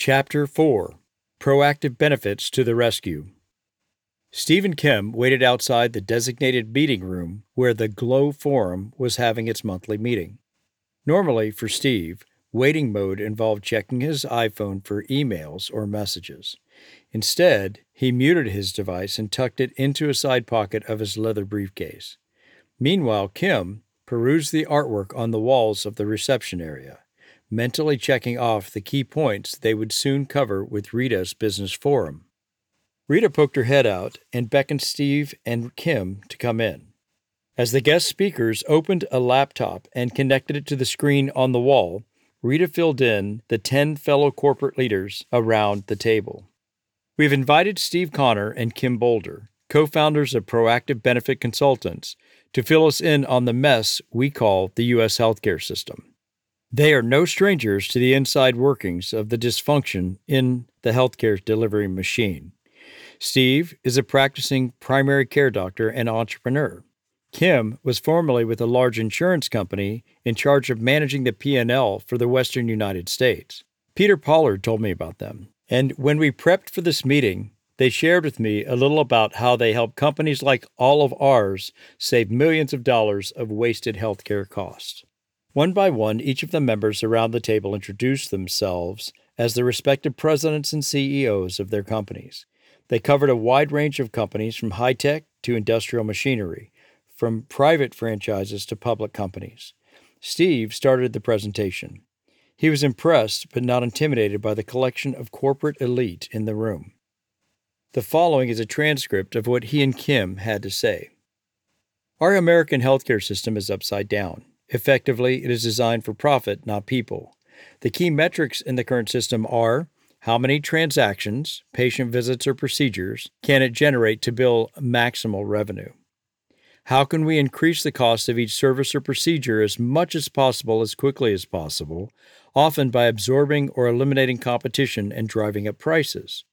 Chapter 4 Proactive Benefits to the Rescue. Steve and Kim waited outside the designated meeting room where the Glow Forum was having its monthly meeting. Normally, for Steve, waiting mode involved checking his iPhone for emails or messages. Instead, he muted his device and tucked it into a side pocket of his leather briefcase. Meanwhile, Kim perused the artwork on the walls of the reception area mentally checking off the key points they would soon cover with Rita's business forum. Rita poked her head out and beckoned Steve and Kim to come in. As the guest speakers opened a laptop and connected it to the screen on the wall, Rita filled in the 10 fellow corporate leaders around the table. We've invited Steve Connor and Kim Boulder, co founders of Proactive Benefit Consultants, to fill us in on the mess we call the U.S. healthcare system. They are no strangers to the inside workings of the dysfunction in the healthcare delivery machine. Steve is a practicing primary care doctor and entrepreneur. Kim was formerly with a large insurance company in charge of managing the P&L for the western United States. Peter Pollard told me about them. And when we prepped for this meeting, they shared with me a little about how they help companies like all of ours save millions of dollars of wasted healthcare costs. One by one, each of the members around the table introduced themselves as the respective presidents and CEOs of their companies. They covered a wide range of companies from high tech to industrial machinery, from private franchises to public companies. Steve started the presentation. He was impressed but not intimidated by the collection of corporate elite in the room. The following is a transcript of what he and Kim had to say. Our American healthcare system is upside down. Effectively, it is designed for profit, not people. The key metrics in the current system are how many transactions, patient visits, or procedures can it generate to bill maximal revenue? How can we increase the cost of each service or procedure as much as possible as quickly as possible, often by absorbing or eliminating competition and driving up prices?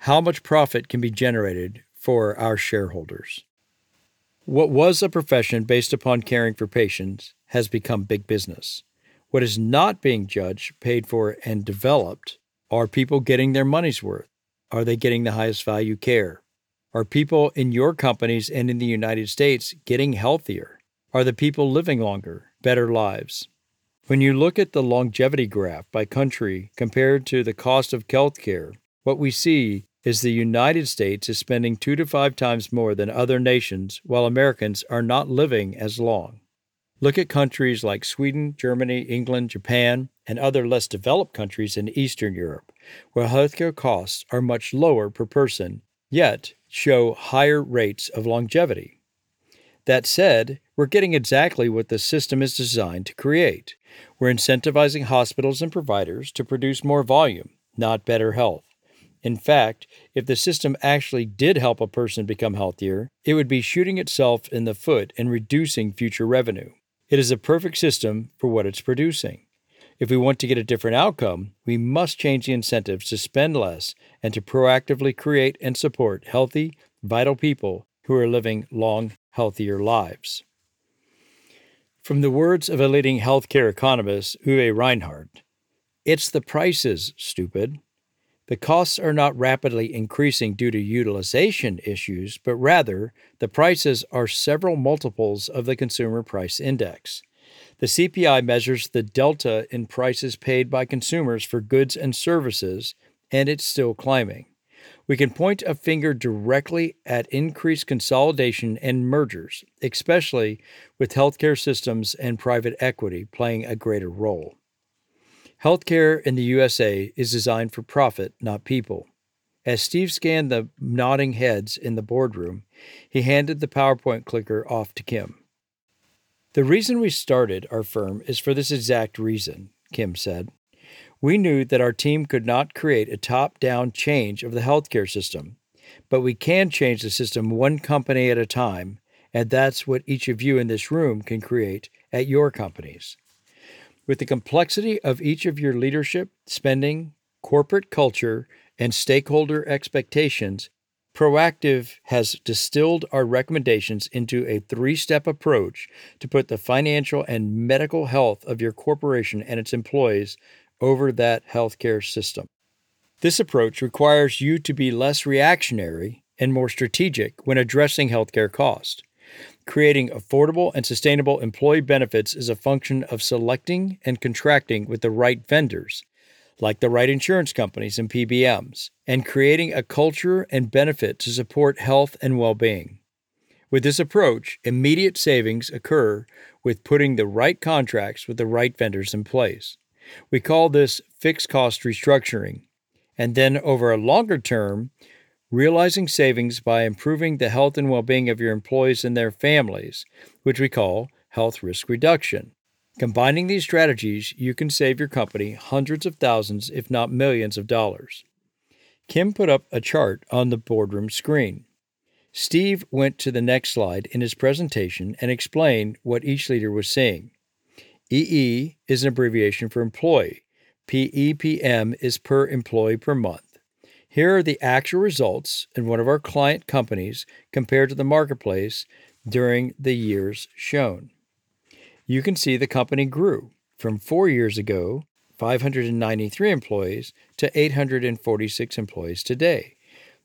How much profit can be generated for our shareholders? What was a profession based upon caring for patients has become big business. What is not being judged, paid for, and developed are people getting their money's worth? Are they getting the highest value care? Are people in your companies and in the United States getting healthier? Are the people living longer, better lives? When you look at the longevity graph by country compared to the cost of health care, what we see is the United States is spending two to five times more than other nations, while Americans are not living as long. Look at countries like Sweden, Germany, England, Japan, and other less developed countries in Eastern Europe, where healthcare costs are much lower per person, yet show higher rates of longevity. That said, we're getting exactly what the system is designed to create. We're incentivizing hospitals and providers to produce more volume, not better health. In fact, if the system actually did help a person become healthier, it would be shooting itself in the foot and reducing future revenue. It is a perfect system for what it's producing. If we want to get a different outcome, we must change the incentives to spend less and to proactively create and support healthy, vital people who are living long, healthier lives. From the words of a leading healthcare economist, Uwe Reinhardt, it's the prices, stupid. The costs are not rapidly increasing due to utilization issues, but rather the prices are several multiples of the Consumer Price Index. The CPI measures the delta in prices paid by consumers for goods and services, and it's still climbing. We can point a finger directly at increased consolidation and mergers, especially with healthcare systems and private equity playing a greater role. Healthcare in the USA is designed for profit, not people. As Steve scanned the nodding heads in the boardroom, he handed the PowerPoint clicker off to Kim. The reason we started our firm is for this exact reason, Kim said. We knew that our team could not create a top down change of the healthcare system, but we can change the system one company at a time, and that's what each of you in this room can create at your companies. With the complexity of each of your leadership, spending, corporate culture, and stakeholder expectations, Proactive has distilled our recommendations into a three step approach to put the financial and medical health of your corporation and its employees over that healthcare system. This approach requires you to be less reactionary and more strategic when addressing healthcare cost. Creating affordable and sustainable employee benefits is a function of selecting and contracting with the right vendors, like the right insurance companies and PBMs, and creating a culture and benefit to support health and well being. With this approach, immediate savings occur with putting the right contracts with the right vendors in place. We call this fixed cost restructuring. And then over a longer term, realizing savings by improving the health and well being of your employees and their families, which we call health risk reduction. Combining these strategies, you can save your company hundreds of thousands, if not millions, of dollars. Kim put up a chart on the boardroom screen. Steve went to the next slide in his presentation and explained what each leader was seeing. EE is an abbreviation for employee. PEPM is per employee per month. Here are the actual results in one of our client companies compared to the marketplace during the years shown. You can see the company grew from four years ago, 593 employees, to 846 employees today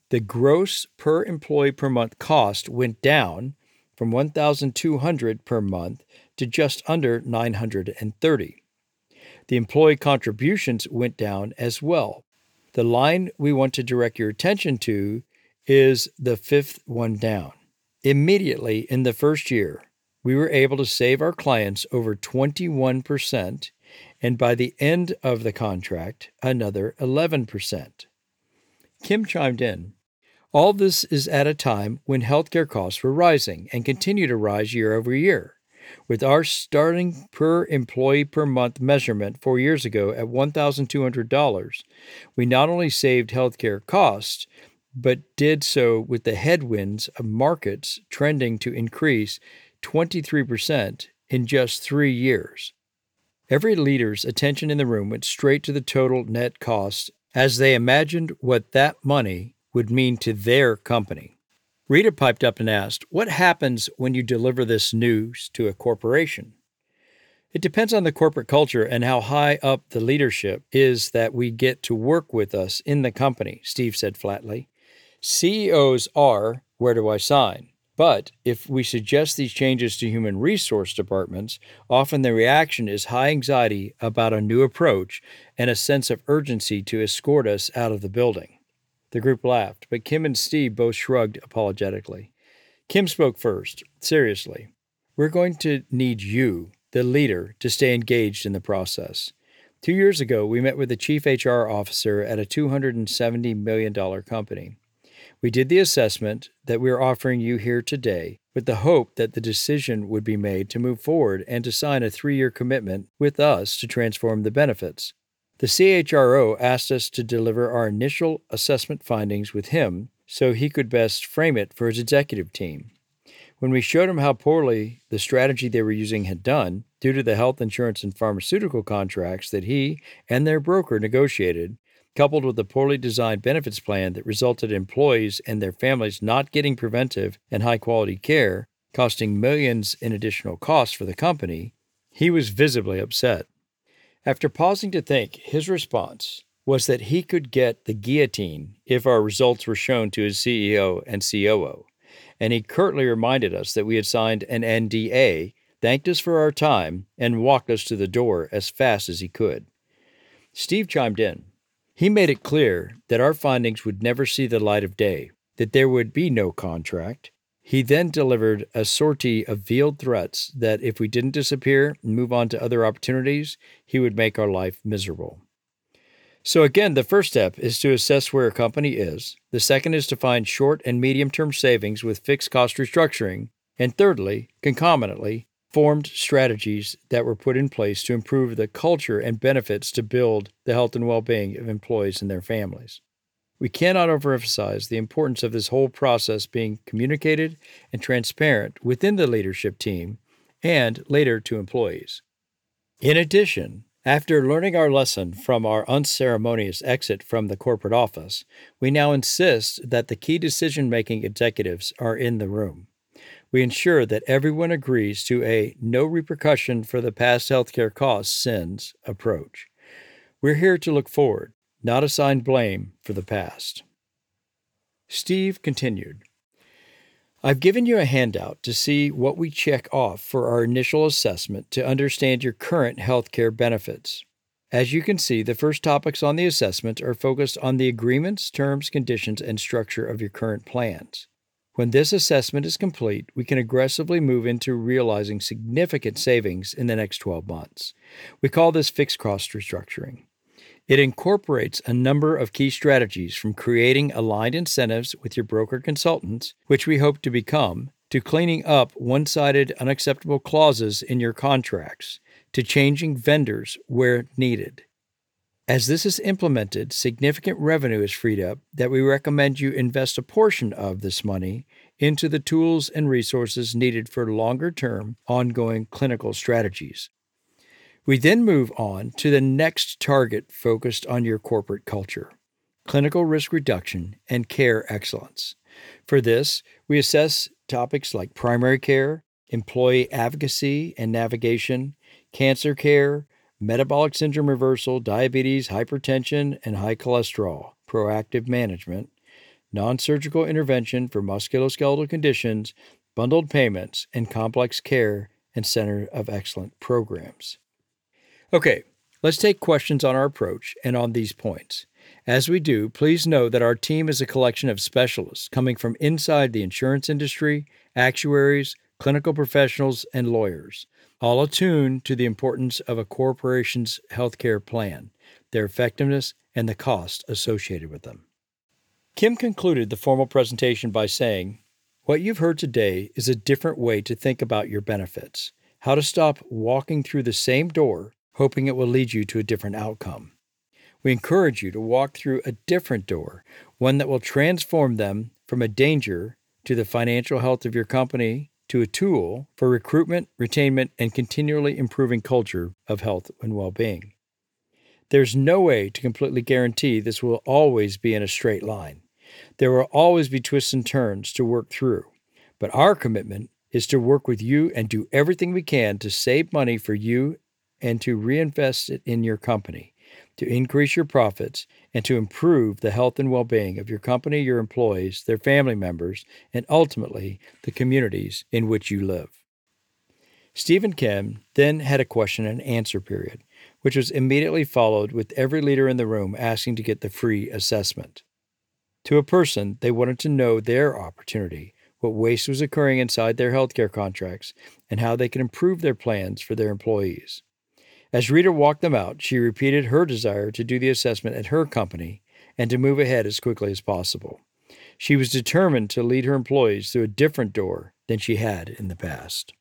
the gross per employee per month cost went down from 1200 per month to just under 930. The employee contributions went down as well. The line we want to direct your attention to is the fifth one down. Immediately in the first year, we were able to save our clients over 21%, and by the end of the contract, another 11%. Kim chimed in all this is at a time when healthcare costs were rising and continue to rise year over year. With our starting per employee per month measurement four years ago at $1,200, we not only saved healthcare costs, but did so with the headwinds of markets trending to increase 23% in just three years. Every leader's attention in the room went straight to the total net cost as they imagined what that money would mean to their company. Rita piped up and asked, What happens when you deliver this news to a corporation? It depends on the corporate culture and how high up the leadership is that we get to work with us in the company, Steve said flatly. CEOs are, where do I sign? But if we suggest these changes to human resource departments, often the reaction is high anxiety about a new approach and a sense of urgency to escort us out of the building. The group laughed, but Kim and Steve both shrugged apologetically. Kim spoke first, seriously. We're going to need you, the leader, to stay engaged in the process. Two years ago, we met with the chief HR officer at a $270 million company. We did the assessment that we are offering you here today with the hope that the decision would be made to move forward and to sign a three year commitment with us to transform the benefits. The CHRO asked us to deliver our initial assessment findings with him so he could best frame it for his executive team. When we showed him how poorly the strategy they were using had done, due to the health insurance and pharmaceutical contracts that he and their broker negotiated, coupled with a poorly designed benefits plan that resulted in employees and their families not getting preventive and high quality care, costing millions in additional costs for the company, he was visibly upset. After pausing to think, his response was that he could get the guillotine if our results were shown to his CEO and COO. And he curtly reminded us that we had signed an NDA, thanked us for our time, and walked us to the door as fast as he could. Steve chimed in. He made it clear that our findings would never see the light of day, that there would be no contract, he then delivered a sortie of veiled threats that if we didn't disappear and move on to other opportunities, he would make our life miserable. So, again, the first step is to assess where a company is. The second is to find short and medium term savings with fixed cost restructuring. And thirdly, concomitantly, formed strategies that were put in place to improve the culture and benefits to build the health and well being of employees and their families. We cannot overemphasize the importance of this whole process being communicated and transparent within the leadership team and later to employees. In addition, after learning our lesson from our unceremonious exit from the corporate office, we now insist that the key decision making executives are in the room. We ensure that everyone agrees to a no repercussion for the past healthcare costs sins approach. We're here to look forward, not assign blame for the past. Steve continued I've given you a handout to see what we check off for our initial assessment to understand your current healthcare benefits. As you can see, the first topics on the assessment are focused on the agreements, terms, conditions, and structure of your current plans. When this assessment is complete, we can aggressively move into realizing significant savings in the next 12 months. We call this fixed cost restructuring. It incorporates a number of key strategies from creating aligned incentives with your broker consultants, which we hope to become, to cleaning up one sided, unacceptable clauses in your contracts, to changing vendors where needed. As this is implemented, significant revenue is freed up that we recommend you invest a portion of this money into the tools and resources needed for longer term, ongoing clinical strategies. We then move on to the next target focused on your corporate culture clinical risk reduction and care excellence. For this, we assess topics like primary care, employee advocacy and navigation, cancer care, metabolic syndrome reversal, diabetes, hypertension, and high cholesterol, proactive management, non surgical intervention for musculoskeletal conditions, bundled payments, and complex care and center of excellence programs. Okay, let's take questions on our approach and on these points. As we do, please know that our team is a collection of specialists coming from inside the insurance industry, actuaries, clinical professionals, and lawyers, all attuned to the importance of a corporation's healthcare plan, their effectiveness, and the cost associated with them. Kim concluded the formal presentation by saying, What you've heard today is a different way to think about your benefits, how to stop walking through the same door hoping it will lead you to a different outcome. We encourage you to walk through a different door, one that will transform them from a danger to the financial health of your company to a tool for recruitment, retainment, and continually improving culture of health and well being. There's no way to completely guarantee this will always be in a straight line. There will always be twists and turns to work through, but our commitment is to work with you and do everything we can to save money for you and to reinvest it in your company, to increase your profits, and to improve the health and well being of your company, your employees, their family members, and ultimately the communities in which you live. Steve and Kim then had a question and answer period, which was immediately followed with every leader in the room asking to get the free assessment. To a person, they wanted to know their opportunity, what waste was occurring inside their healthcare contracts, and how they could improve their plans for their employees. As Rita walked them out, she repeated her desire to do the assessment at her company and to move ahead as quickly as possible. She was determined to lead her employees through a different door than she had in the past.